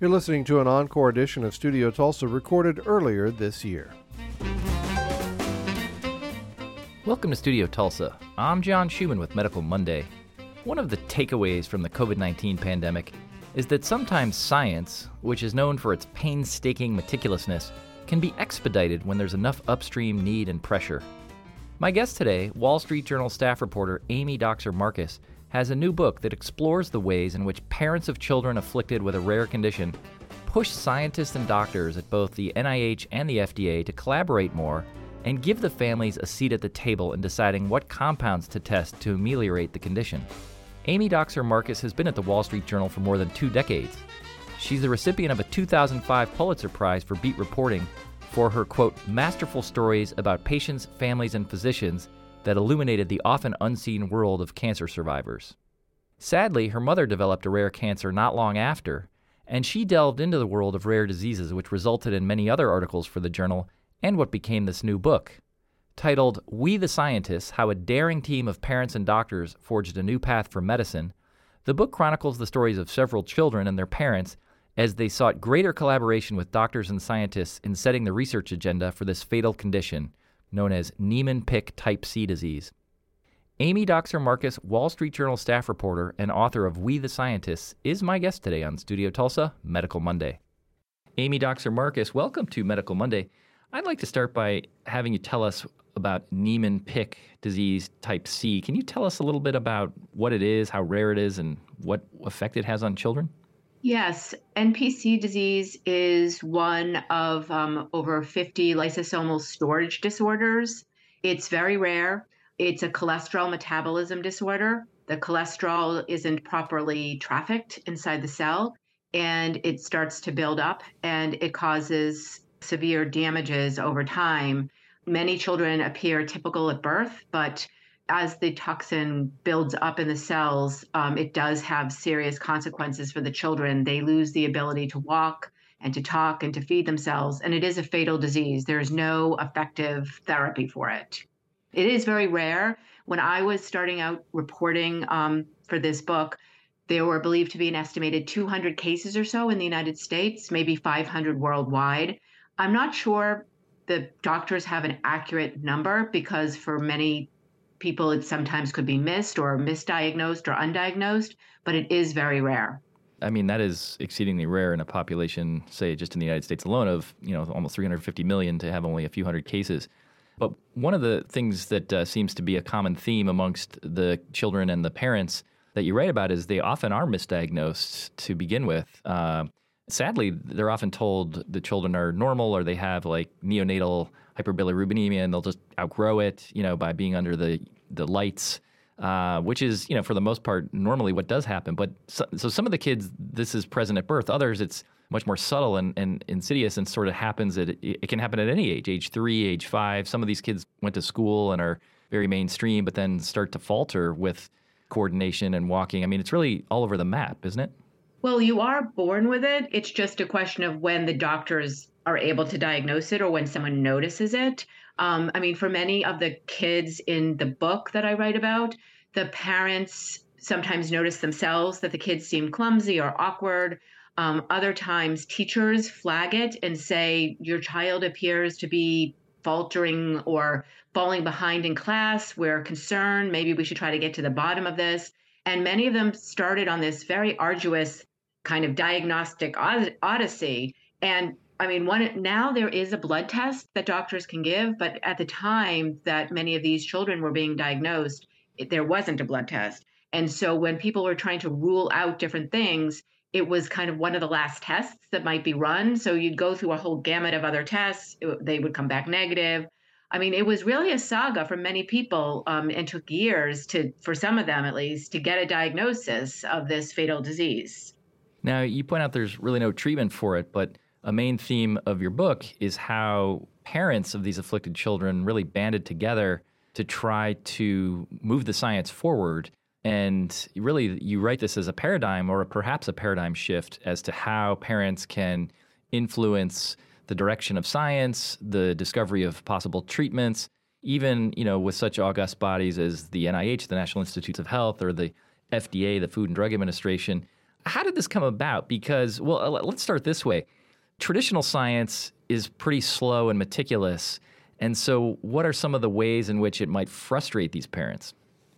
You're listening to an encore edition of Studio Tulsa recorded earlier this year. Welcome to Studio Tulsa. I'm John Schumann with Medical Monday. One of the takeaways from the COVID 19 pandemic is that sometimes science, which is known for its painstaking meticulousness, can be expedited when there's enough upstream need and pressure. My guest today, Wall Street Journal staff reporter Amy Dockser Marcus, has a new book that explores the ways in which parents of children afflicted with a rare condition push scientists and doctors at both the NIH and the FDA to collaborate more and give the families a seat at the table in deciding what compounds to test to ameliorate the condition. Amy Dockser Marcus has been at the Wall Street Journal for more than two decades. She's the recipient of a 2005 Pulitzer Prize for beat reporting for her, quote, masterful stories about patients, families, and physicians that illuminated the often unseen world of cancer survivors. Sadly, her mother developed a rare cancer not long after, and she delved into the world of rare diseases, which resulted in many other articles for the journal and what became this new book. Titled We the Scientists How a Daring Team of Parents and Doctors Forged a New Path for Medicine, the book chronicles the stories of several children and their parents as they sought greater collaboration with doctors and scientists in setting the research agenda for this fatal condition known as Niemann-Pick type C disease. Amy Dockser Marcus, Wall Street Journal staff reporter and author of We the Scientists, is my guest today on Studio Tulsa Medical Monday. Amy Dockser Marcus, welcome to Medical Monday. I'd like to start by having you tell us about Niemann-Pick disease type C. Can you tell us a little bit about what it is, how rare it is, and what effect it has on children? Yes, NPC disease is one of um, over 50 lysosomal storage disorders. It's very rare. It's a cholesterol metabolism disorder. The cholesterol isn't properly trafficked inside the cell and it starts to build up and it causes severe damages over time. Many children appear typical at birth, but as the toxin builds up in the cells, um, it does have serious consequences for the children. They lose the ability to walk and to talk and to feed themselves, and it is a fatal disease. There is no effective therapy for it. It is very rare. When I was starting out reporting um, for this book, there were believed to be an estimated 200 cases or so in the United States, maybe 500 worldwide. I'm not sure the doctors have an accurate number because for many people it sometimes could be missed or misdiagnosed or undiagnosed, but it is very rare. I mean, that is exceedingly rare in a population, say, just in the United States alone, of you know almost 350 million to have only a few hundred cases. But one of the things that uh, seems to be a common theme amongst the children and the parents that you write about is they often are misdiagnosed to begin with. Uh, sadly, they're often told the children are normal or they have like neonatal hyperbilirubinemia and they'll just outgrow it, you know, by being under the the lights, uh, which is, you know, for the most part, normally what does happen. But so, so, some of the kids, this is present at birth. Others, it's much more subtle and, and insidious and sort of happens at, it can happen at any age, age three, age five. Some of these kids went to school and are very mainstream, but then start to falter with coordination and walking. I mean, it's really all over the map, isn't it? Well, you are born with it. It's just a question of when the doctors are able to diagnose it or when someone notices it. Um, I mean, for many of the kids in the book that I write about, the parents sometimes notice themselves that the kids seem clumsy or awkward. Um, other times, teachers flag it and say, Your child appears to be faltering or falling behind in class. We're concerned. Maybe we should try to get to the bottom of this. And many of them started on this very arduous kind of diagnostic odyssey. And I mean, one now there is a blood test that doctors can give, but at the time that many of these children were being diagnosed, it, there wasn't a blood test. And so when people were trying to rule out different things, it was kind of one of the last tests that might be run. So you'd go through a whole gamut of other tests, it, they would come back negative. I mean, it was really a saga for many people, um, and took years to, for some of them at least, to get a diagnosis of this fatal disease. Now, you point out there's really no treatment for it, but a main theme of your book is how parents of these afflicted children really banded together to try to move the science forward. And really, you write this as a paradigm or perhaps a paradigm shift as to how parents can influence the direction of science, the discovery of possible treatments, even you know with such august bodies as the NIH, the National Institutes of Health, or the FDA, the Food and Drug Administration How did this come about? Because, well, uh, let's start this way. Traditional science is pretty slow and meticulous. And so, what are some of the ways in which it might frustrate these parents?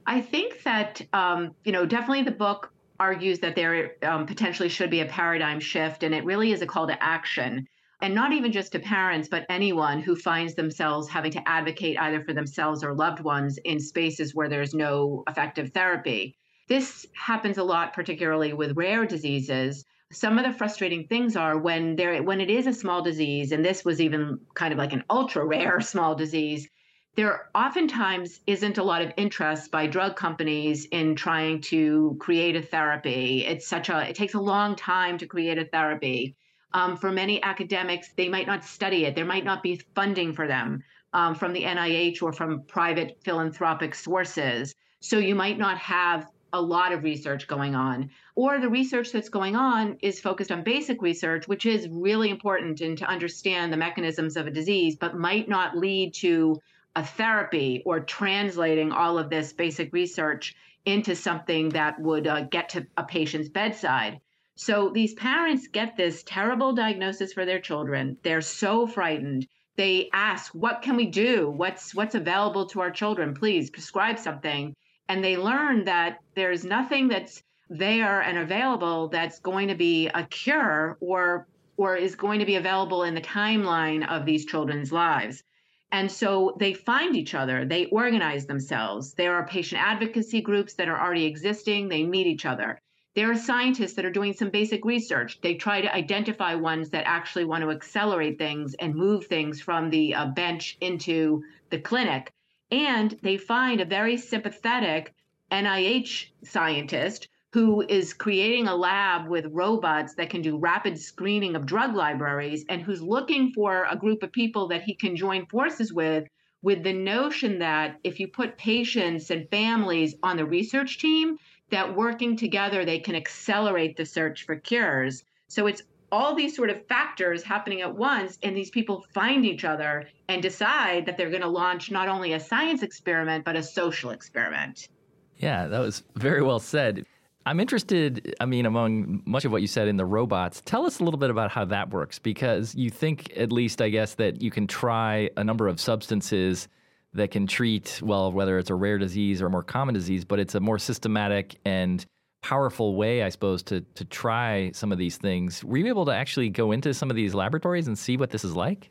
I think that, um, you know, definitely the book argues that there um, potentially should be a paradigm shift, and it really is a call to action. And not even just to parents, but anyone who finds themselves having to advocate either for themselves or loved ones in spaces where there's no effective therapy. This happens a lot, particularly with rare diseases. Some of the frustrating things are when there when it is a small disease, and this was even kind of like an ultra rare small disease, there oftentimes isn't a lot of interest by drug companies in trying to create a therapy. It's such a it takes a long time to create a therapy. Um, for many academics, they might not study it. There might not be funding for them um, from the NIH or from private philanthropic sources. So you might not have a lot of research going on. Or the research that's going on is focused on basic research, which is really important and to understand the mechanisms of a disease, but might not lead to a therapy or translating all of this basic research into something that would uh, get to a patient's bedside. So these parents get this terrible diagnosis for their children. They're so frightened. They ask, "What can we do? What's what's available to our children? Please prescribe something." And they learn that there's nothing that's there and available that's going to be a cure or or is going to be available in the timeline of these children's lives. And so they find each other, they organize themselves. There are patient advocacy groups that are already existing, they meet each other. There are scientists that are doing some basic research. They try to identify ones that actually want to accelerate things and move things from the uh, bench into the clinic. And they find a very sympathetic NIH scientist who is creating a lab with robots that can do rapid screening of drug libraries and who's looking for a group of people that he can join forces with with the notion that if you put patients and families on the research team that working together they can accelerate the search for cures. So it's all these sort of factors happening at once and these people find each other and decide that they're going to launch not only a science experiment but a social experiment. Yeah that was very well said I'm interested, I mean, among much of what you said in the robots, tell us a little bit about how that works because you think, at least, I guess, that you can try a number of substances that can treat, well, whether it's a rare disease or a more common disease, but it's a more systematic and powerful way, I suppose, to, to try some of these things. Were you able to actually go into some of these laboratories and see what this is like?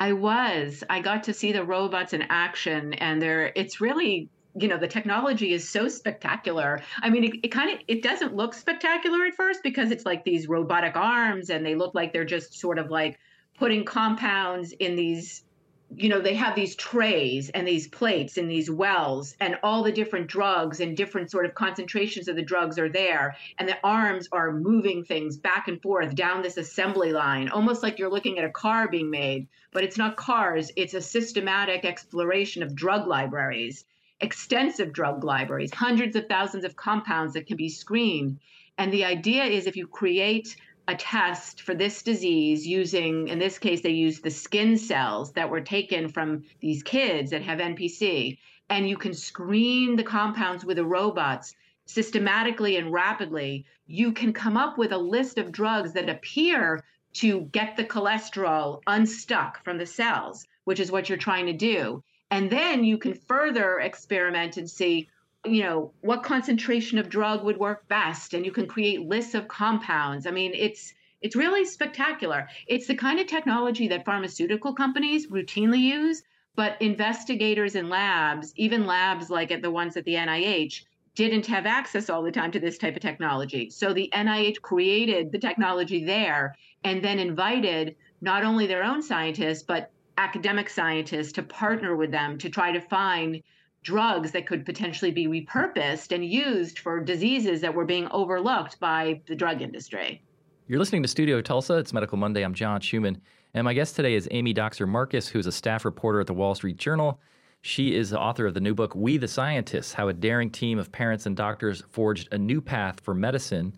I was. I got to see the robots in action, and they're, it's really you know the technology is so spectacular. I mean it, it kind of it doesn't look spectacular at first because it's like these robotic arms and they look like they're just sort of like putting compounds in these you know they have these trays and these plates and these wells and all the different drugs and different sort of concentrations of the drugs are there. And the arms are moving things back and forth down this assembly line almost like you're looking at a car being made. But it's not cars it's a systematic exploration of drug libraries extensive drug libraries, hundreds of thousands of compounds that can be screened. And the idea is if you create a test for this disease using, in this case, they used the skin cells that were taken from these kids that have NPC, and you can screen the compounds with the robots systematically and rapidly, you can come up with a list of drugs that appear to get the cholesterol unstuck from the cells, which is what you're trying to do. And then you can further experiment and see, you know, what concentration of drug would work best. And you can create lists of compounds. I mean, it's it's really spectacular. It's the kind of technology that pharmaceutical companies routinely use, but investigators in labs, even labs like at the ones at the NIH, didn't have access all the time to this type of technology. So the NIH created the technology there and then invited not only their own scientists, but academic scientists to partner with them to try to find drugs that could potentially be repurposed and used for diseases that were being overlooked by the drug industry. You're listening to Studio Tulsa. It's Medical Monday. I'm John Schumann. And my guest today is Amy Dockser Marcus, who's a staff reporter at the Wall Street Journal. She is the author of the new book, We the Scientists How a Daring Team of Parents and Doctors Forged a New Path for Medicine.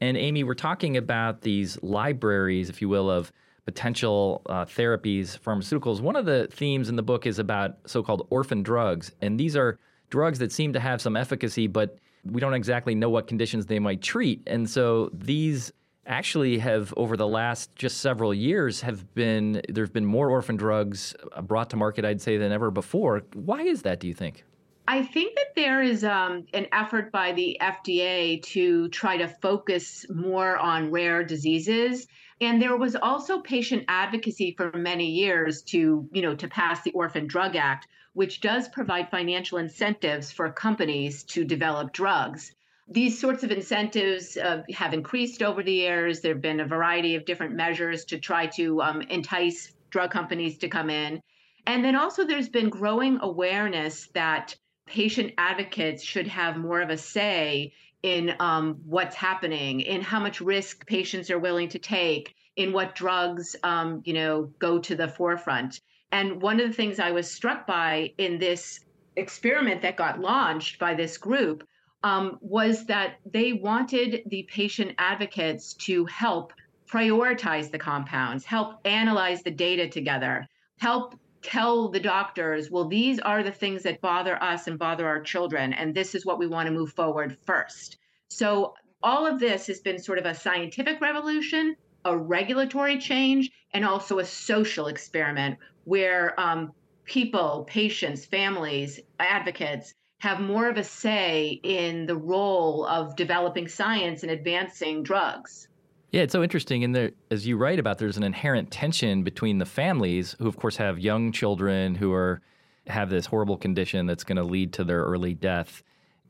And Amy, we're talking about these libraries, if you will, of potential uh, therapies, pharmaceuticals. One of the themes in the book is about so called orphan drugs. And these are drugs that seem to have some efficacy, but we don't exactly know what conditions they might treat. And so these actually have over the last just several years have been there've been more orphan drugs brought to market I'd say than ever before. Why is that do you think? I think that there is um, an effort by the FDA to try to focus more on rare diseases. And there was also patient advocacy for many years to, you know, to pass the Orphan Drug Act, which does provide financial incentives for companies to develop drugs. These sorts of incentives uh, have increased over the years. There have been a variety of different measures to try to um, entice drug companies to come in. And then also, there's been growing awareness that patient advocates should have more of a say in um, what's happening, in how much risk patients are willing to take, in what drugs, um, you know, go to the forefront. And one of the things I was struck by in this experiment that got launched by this group um, was that they wanted the patient advocates to help prioritize the compounds, help analyze the data together, help tell the doctors, well, these are the things that bother us and bother our children, and this is what we want to move forward first. So, all of this has been sort of a scientific revolution, a regulatory change, and also a social experiment where um, people, patients, families, advocates have more of a say in the role of developing science and advancing drugs. Yeah, it's so interesting. And there, as you write about, there's an inherent tension between the families, who of course have young children who are have this horrible condition that's going to lead to their early death,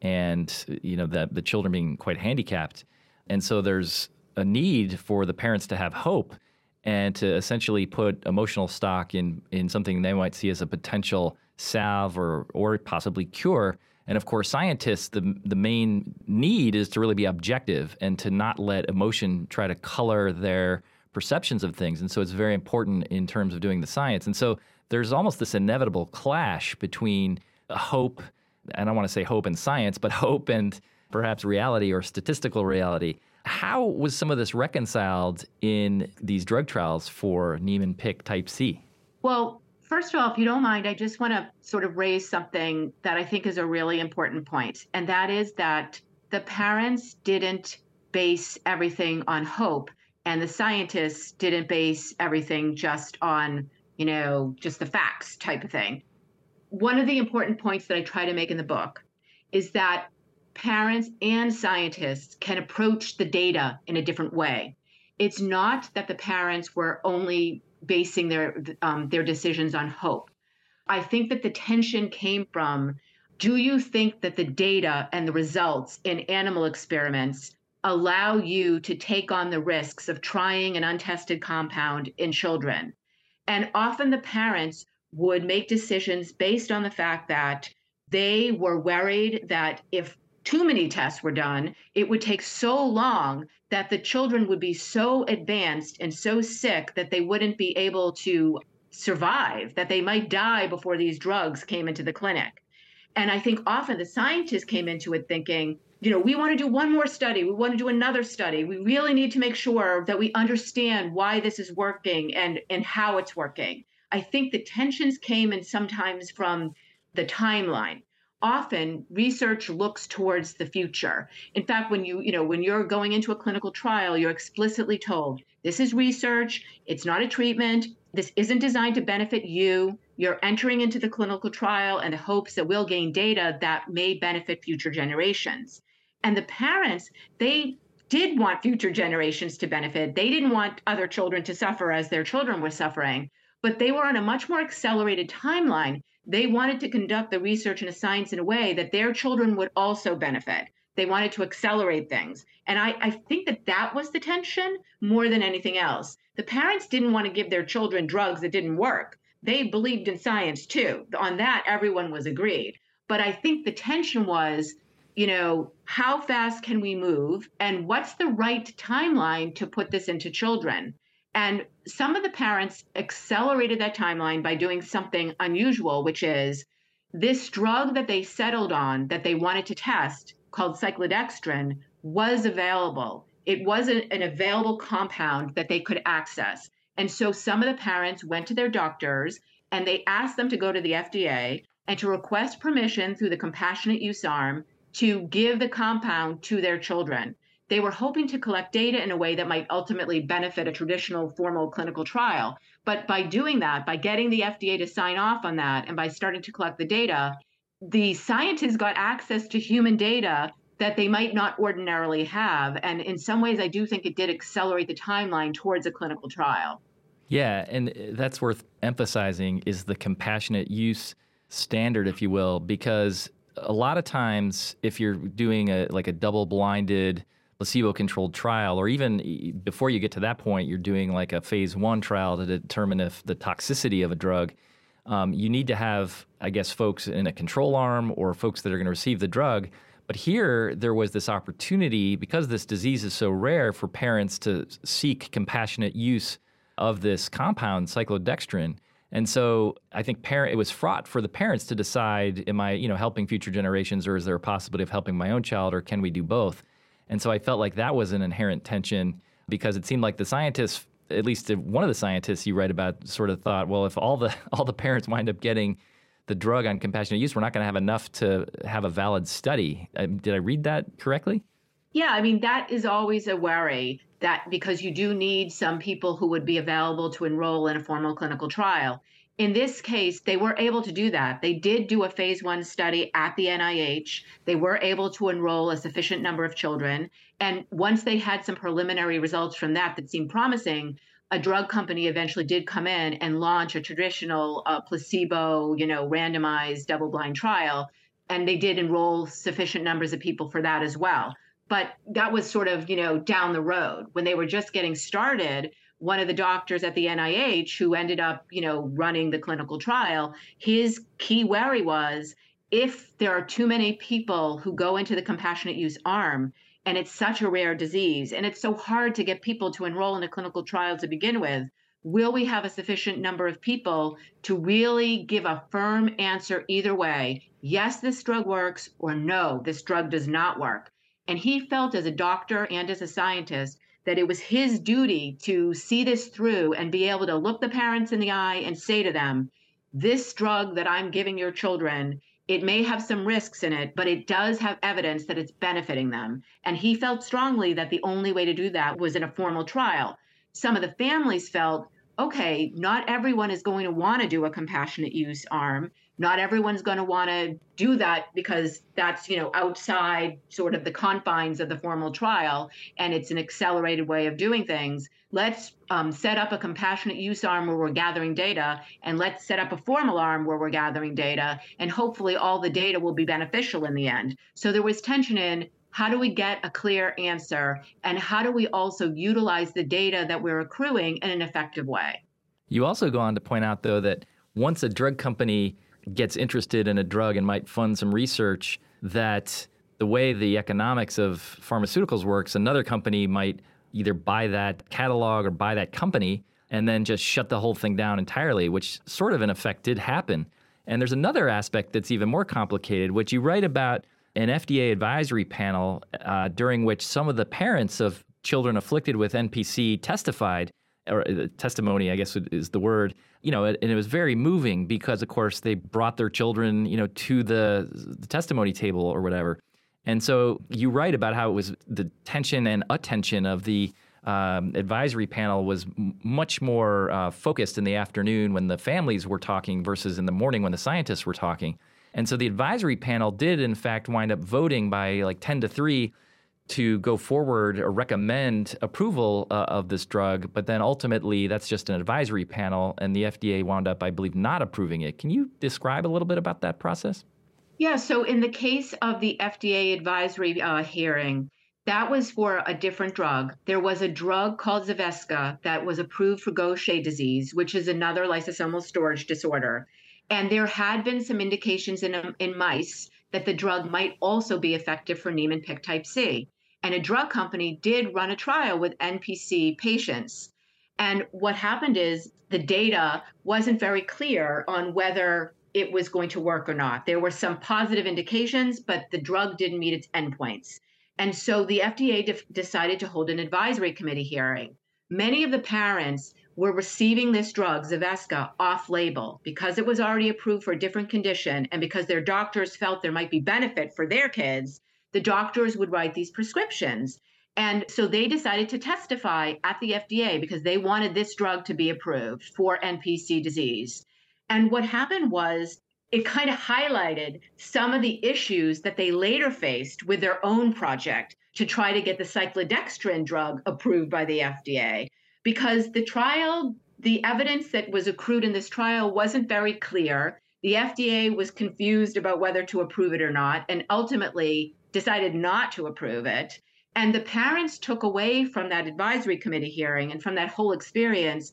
and you know that the children being quite handicapped, and so there's a need for the parents to have hope and to essentially put emotional stock in in something they might see as a potential salve or or possibly cure and of course, scientists, the, the main need is to really be objective and to not let emotion try to color their perceptions of things. And so it's very important in terms of doing the science. And so there's almost this inevitable clash between hope, I don't want to say hope and science, but hope and perhaps reality or statistical reality. How was some of this reconciled in these drug trials for Niemann-Pick type C? Well, First of all, if you don't mind, I just want to sort of raise something that I think is a really important point, and that is that the parents didn't base everything on hope, and the scientists didn't base everything just on, you know, just the facts type of thing. One of the important points that I try to make in the book is that parents and scientists can approach the data in a different way. It's not that the parents were only basing their um, their decisions on hope. I think that the tension came from do you think that the data and the results in animal experiments allow you to take on the risks of trying an untested compound in children? And often the parents would make decisions based on the fact that they were worried that if too many tests were done, it would take so long that the children would be so advanced and so sick that they wouldn't be able to survive, that they might die before these drugs came into the clinic. And I think often the scientists came into it thinking, you know, we want to do one more study, we want to do another study. We really need to make sure that we understand why this is working and and how it's working. I think the tensions came in sometimes from the timeline often research looks towards the future. In fact when you you know when you're going into a clinical trial you're explicitly told this is research. It's not a treatment. This isn't designed to benefit you. You're entering into the clinical trial in the hopes that we'll gain data that may benefit future generations. And the parents they did want future generations to benefit. They didn't want other children to suffer as their children were suffering but they were on a much more accelerated timeline they wanted to conduct the research and the science in a way that their children would also benefit. They wanted to accelerate things. And I, I think that that was the tension more than anything else. The parents didn't want to give their children drugs that didn't work. They believed in science too. On that, everyone was agreed. But I think the tension was, you know, how fast can we move? And what's the right timeline to put this into children? And some of the parents accelerated that timeline by doing something unusual, which is this drug that they settled on that they wanted to test called cyclodextrin was available. It was an, an available compound that they could access. And so some of the parents went to their doctors and they asked them to go to the FDA and to request permission through the compassionate use arm to give the compound to their children. They were hoping to collect data in a way that might ultimately benefit a traditional formal clinical trial. But by doing that, by getting the FDA to sign off on that, and by starting to collect the data, the scientists got access to human data that they might not ordinarily have. And in some ways, I do think it did accelerate the timeline towards a clinical trial. Yeah, and uh, that's worth emphasizing is the compassionate use standard, if you will, because a lot of times if you're doing a like a double-blinded placebo-controlled trial, or even before you get to that point, you're doing like a phase one trial to determine if the toxicity of a drug. Um, you need to have, I guess, folks in a control arm or folks that are going to receive the drug but here, there was this opportunity because this disease is so rare for parents to seek compassionate use of this compound, cyclodextrin. And so I think parent it was fraught for the parents to decide, am I, you know, helping future generations or is there a possibility of helping my own child or can we do both? And so I felt like that was an inherent tension because it seemed like the scientists, at least one of the scientists you write about, sort of thought, well, if all the all the parents wind up getting the drug on compassionate use, we're not going to have enough to have a valid study. Um, did I read that correctly? Yeah, I mean, that is always a worry that because you do need some people who would be available to enroll in a formal clinical trial. In this case, they were able to do that. They did do a phase one study at the NIH. They were able to enroll a sufficient number of children. And once they had some preliminary results from that that seemed promising, a drug company eventually did come in and launch a traditional uh, placebo, you know, randomized double blind trial. And they did enroll sufficient numbers of people for that as well. But that was sort of, you know, down the road. When they were just getting started, one of the doctors at the NIH who ended up, you know, running the clinical trial, his key worry was if there are too many people who go into the compassionate use arm, and it's such a rare disease and it's so hard to get people to enroll in a clinical trial to begin with will we have a sufficient number of people to really give a firm answer either way? Yes this drug works or no this drug does not work. And he felt as a doctor and as a scientist that it was his duty to see this through and be able to look the parents in the eye and say to them this drug that i'm giving your children it may have some risks in it, but it does have evidence that it's benefiting them. And he felt strongly that the only way to do that was in a formal trial. Some of the families felt, okay, not everyone is going to want to do a compassionate use arm not everyone's going to want to do that because that's you know outside sort of the confines of the formal trial and it's an accelerated way of doing things. Let's um, set up a compassionate use arm where we're gathering data and let's set up a formal arm where we're gathering data and hopefully all the data will be beneficial in the end. So there was tension in how do we get a clear answer and how do we also utilize the data that we're accruing in an effective way? You also go on to point out though that once a drug company gets interested in a drug and might fund some research that the way the economics of pharmaceuticals works, another company might either buy that catalog or buy that company and then just shut the whole thing down entirely, which sort of in effect did happen. And there's another aspect that's even more complicated, which you write about an FDA advisory panel uh, during which some of the parents of children afflicted with NPC testified or uh, testimony, I guess is the word, you know, and it was very moving because, of course, they brought their children, you know, to the, the testimony table or whatever. And so you write about how it was the tension and attention of the um, advisory panel was m- much more uh, focused in the afternoon when the families were talking versus in the morning when the scientists were talking. And so the advisory panel did, in fact, wind up voting by like 10 to 3 to go forward or recommend approval uh, of this drug, but then ultimately that's just an advisory panel, and the FDA wound up, I believe, not approving it. Can you describe a little bit about that process? Yeah, so in the case of the FDA advisory uh, hearing, that was for a different drug. There was a drug called Zavesca that was approved for Gaucher disease, which is another lysosomal storage disorder. And there had been some indications in, in mice that the drug might also be effective for Niemann-Pick type C. And a drug company did run a trial with NPC patients. And what happened is the data wasn't very clear on whether it was going to work or not. There were some positive indications, but the drug didn't meet its endpoints. And so the FDA de- decided to hold an advisory committee hearing. Many of the parents were receiving this drug, Zavesca, off label because it was already approved for a different condition and because their doctors felt there might be benefit for their kids the doctors would write these prescriptions. And so they decided to testify at the FDA because they wanted this drug to be approved for NPC disease. And what happened was it kind of highlighted some of the issues that they later faced with their own project to try to get the cyclodextrin drug approved by the FDA because the trial, the evidence that was accrued in this trial wasn't very clear. The FDA was confused about whether to approve it or not and ultimately decided not to approve it. And the parents took away from that advisory committee hearing and from that whole experience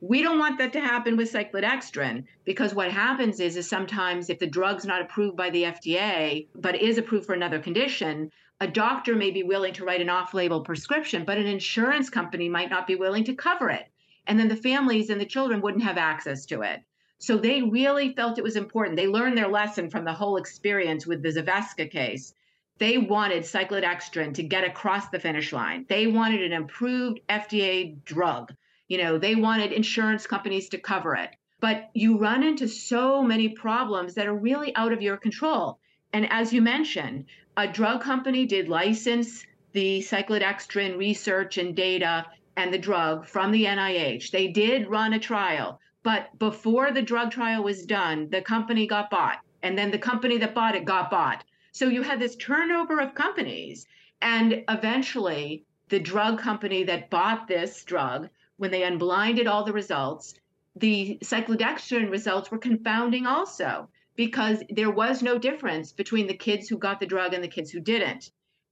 we don't want that to happen with cyclodextrin because what happens is, is sometimes if the drug's not approved by the FDA, but is approved for another condition, a doctor may be willing to write an off label prescription, but an insurance company might not be willing to cover it. And then the families and the children wouldn't have access to it. So they really felt it was important. They learned their lesson from the whole experience with the Zavesca case. They wanted cyclodextrin to get across the finish line. They wanted an approved FDA drug you know, they wanted insurance companies to cover it. But you run into so many problems that are really out of your control. And as you mentioned, a drug company did license the cyclodextrin research and data and the drug from the NIH. They did run a trial, but before the drug trial was done, the company got bought. And then the company that bought it got bought. So you had this turnover of companies. And eventually, the drug company that bought this drug when they unblinded all the results, the cyclodextrin results were confounding also because there was no difference between the kids who got the drug and the kids who didn't.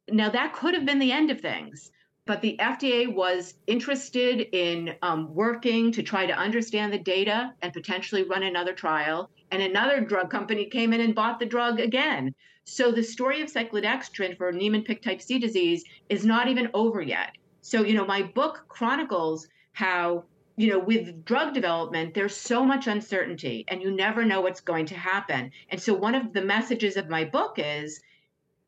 Now, that could have been the end of things, but the FDA was interested in um, working to try to understand the data and potentially run another trial. And another drug company came in and bought the drug again. So the story of cyclodextrin for Niemann-Pick type C disease is not even over yet. So, you know, my book chronicles how you know with drug development there's so much uncertainty and you never know what's going to happen and so one of the messages of my book is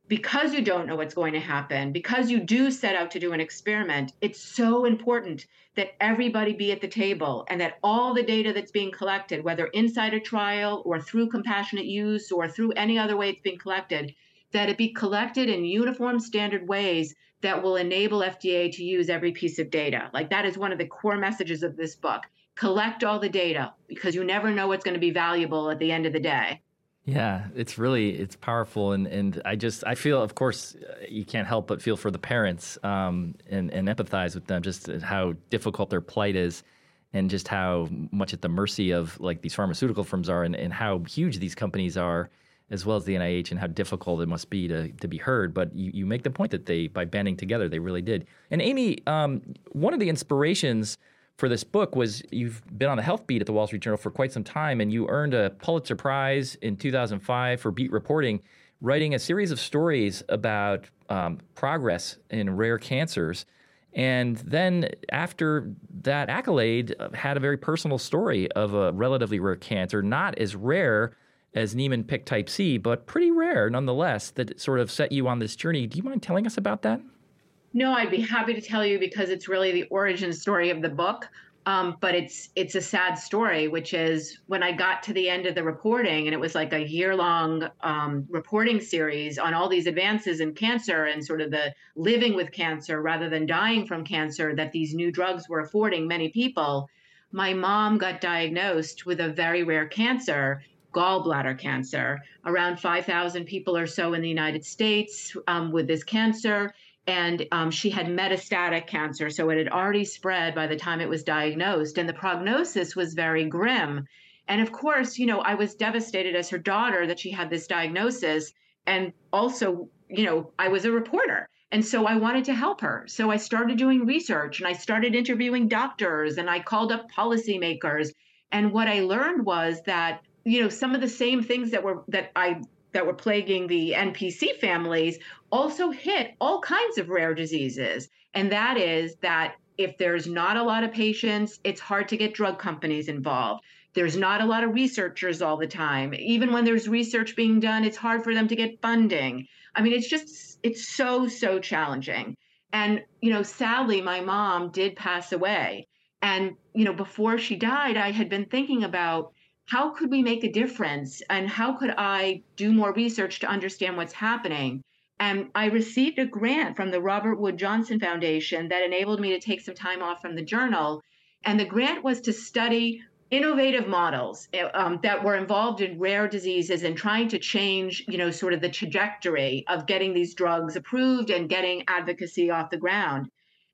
because you don't know what's going to happen because you do set out to do an experiment it's so important that everybody be at the table and that all the data that's being collected whether inside a trial or through compassionate use or through any other way it's being collected that it be collected in uniform standard ways that will enable FDA to use every piece of data. Like that is one of the core messages of this book. Collect all the data because you never know what's going to be valuable at the end of the day. Yeah, it's really it's powerful, and and I just I feel, of course, you can't help but feel for the parents um, and and empathize with them, just how difficult their plight is, and just how much at the mercy of like these pharmaceutical firms are, and, and how huge these companies are, as well as the NIH and how difficult it must be to, to be heard. But you, you make the point that they, by banding together, they really did. And Amy, um, one of the inspirations for this book was you've been on the health beat at the Wall Street Journal for quite some time, and you earned a Pulitzer Prize in 2005 for beat reporting, writing a series of stories about um, progress in rare cancers. And then after that accolade, uh, had a very personal story of a relatively rare cancer, not as rare as Niemann-Pick type C, but pretty rare nonetheless, that sort of set you on this journey. Do you mind telling us about that? No, I'd be happy to tell you because it's really the origin story of the book. Um, but it's it's a sad story, which is when I got to the end of the reporting, and it was like a year long um, reporting series on all these advances in cancer and sort of the living with cancer rather than dying from cancer that these new drugs were affording many people. My mom got diagnosed with a very rare cancer, gallbladder cancer. Around 5,000 people or so in the United States um, with this cancer. And um, she had metastatic cancer. So it had already spread by the time it was diagnosed. And the prognosis was very grim. And of course, you know, I was devastated as her daughter that she had this diagnosis. And also, you know, I was a reporter. And so I wanted to help her. So I started doing research and I started interviewing doctors and I called up policymakers. And what I learned was that you know some of the same things that were that i that were plaguing the npc families also hit all kinds of rare diseases. And that is that if there's not a lot of patients it's hard to get drug companies involved. There's not a lot of researchers all the time. Even when there's research being done it's hard for them to get funding. I mean it's just it's so so challenging. And you know sadly my mom did pass away. And you know before she died i had been thinking about how could we make a difference and how could I do more research to understand what's happening? And I received a grant from the Robert Wood Johnson Foundation that enabled me to take some time off from the journal. And the grant was to study innovative models eh, um, that were involved in rare diseases and trying to change, you know, sort of the trajectory of getting these drugs approved and getting advocacy off the ground.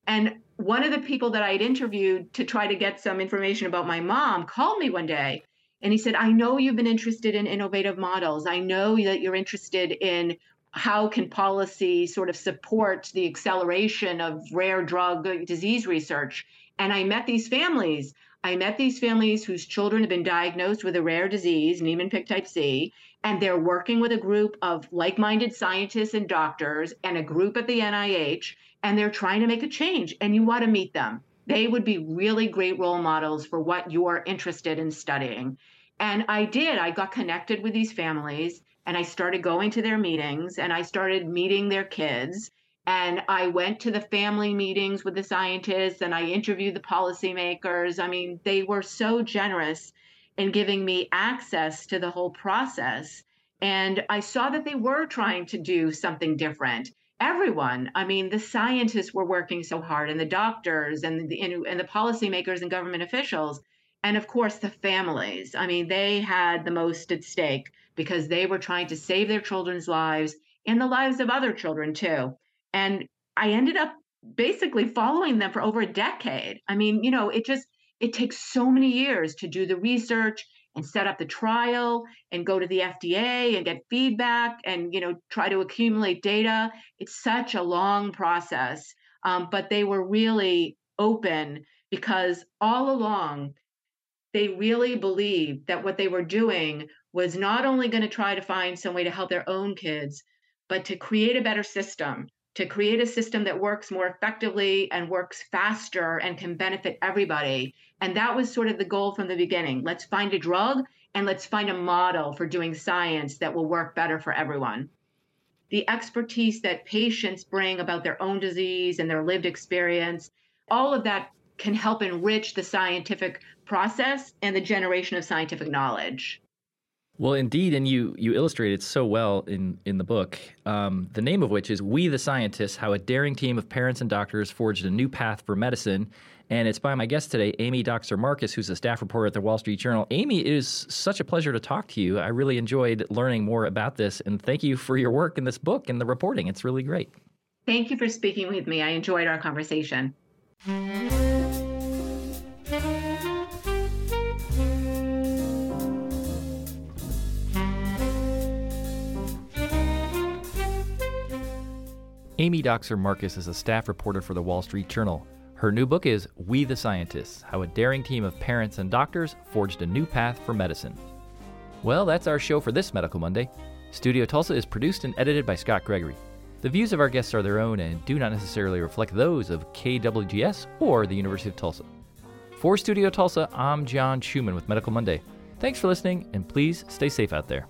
And one of the people that I had interviewed to try to get some information about my mom called me one day and he said, I know you've been interested in innovative models. I know that you're interested in how can policy sort of support the acceleration of rare drug disease research. And I met these families. I met these families whose children have been diagnosed with a rare disease, Niemann-Pick type C, and they're working with a group of like-minded scientists and doctors and a group at the NIH, and they're trying to make a change. And you want to meet them. They would be really great role models for what you're interested in studying. And I did. I got connected with these families and I started going to their meetings and I started meeting their kids. And I went to the family meetings with the scientists and I interviewed the policymakers. I mean, they were so generous in giving me access to the whole process. And I saw that they were trying to do something different. Everyone, I mean, the scientists were working so hard, and the doctors, and the and the policymakers and government officials, and of course the families. I mean, they had the most at stake because they were trying to save their children's lives and the lives of other children too. And I ended up basically following them for over a decade. I mean, you know, it just it takes so many years to do the research and set up the trial and go to the FDA and get feedback and you know try to accumulate data. It's such a long process, um, but they were really open because all along they really believed that what they were doing was not only going to try to find some way to help their own kids, but to create a better system, to create a system that works more effectively and works faster and can benefit everybody. And that was sort of the goal from the beginning. Let's find a drug and let's find a model for doing science that will work better for everyone. The expertise that patients bring about their own disease and their lived experience, all of that can help enrich the scientific process and the generation of scientific knowledge. Well, indeed, and you you illustrate it so well in in the book. Um, the name of which is "We the Scientists: How a Daring Team of Parents and Doctors Forged a New Path for Medicine." And it's by my guest today, Amy Dockser Marcus, who's a staff reporter at the Wall Street Journal. Amy, it is such a pleasure to talk to you. I really enjoyed learning more about this, and thank you for your work in this book and the reporting. It's really great. Thank you for speaking with me. I enjoyed our conversation. Amy Dockser Marcus is a staff reporter for the Wall Street Journal. Her new book is We the Scientists How a Daring Team of Parents and Doctors Forged a New Path for Medicine. Well, that's our show for this Medical Monday. Studio Tulsa is produced and edited by Scott Gregory. The views of our guests are their own and do not necessarily reflect those of KWGS or the University of Tulsa. For Studio Tulsa, I'm John Schumann with Medical Monday. Thanks for listening, and please stay safe out there.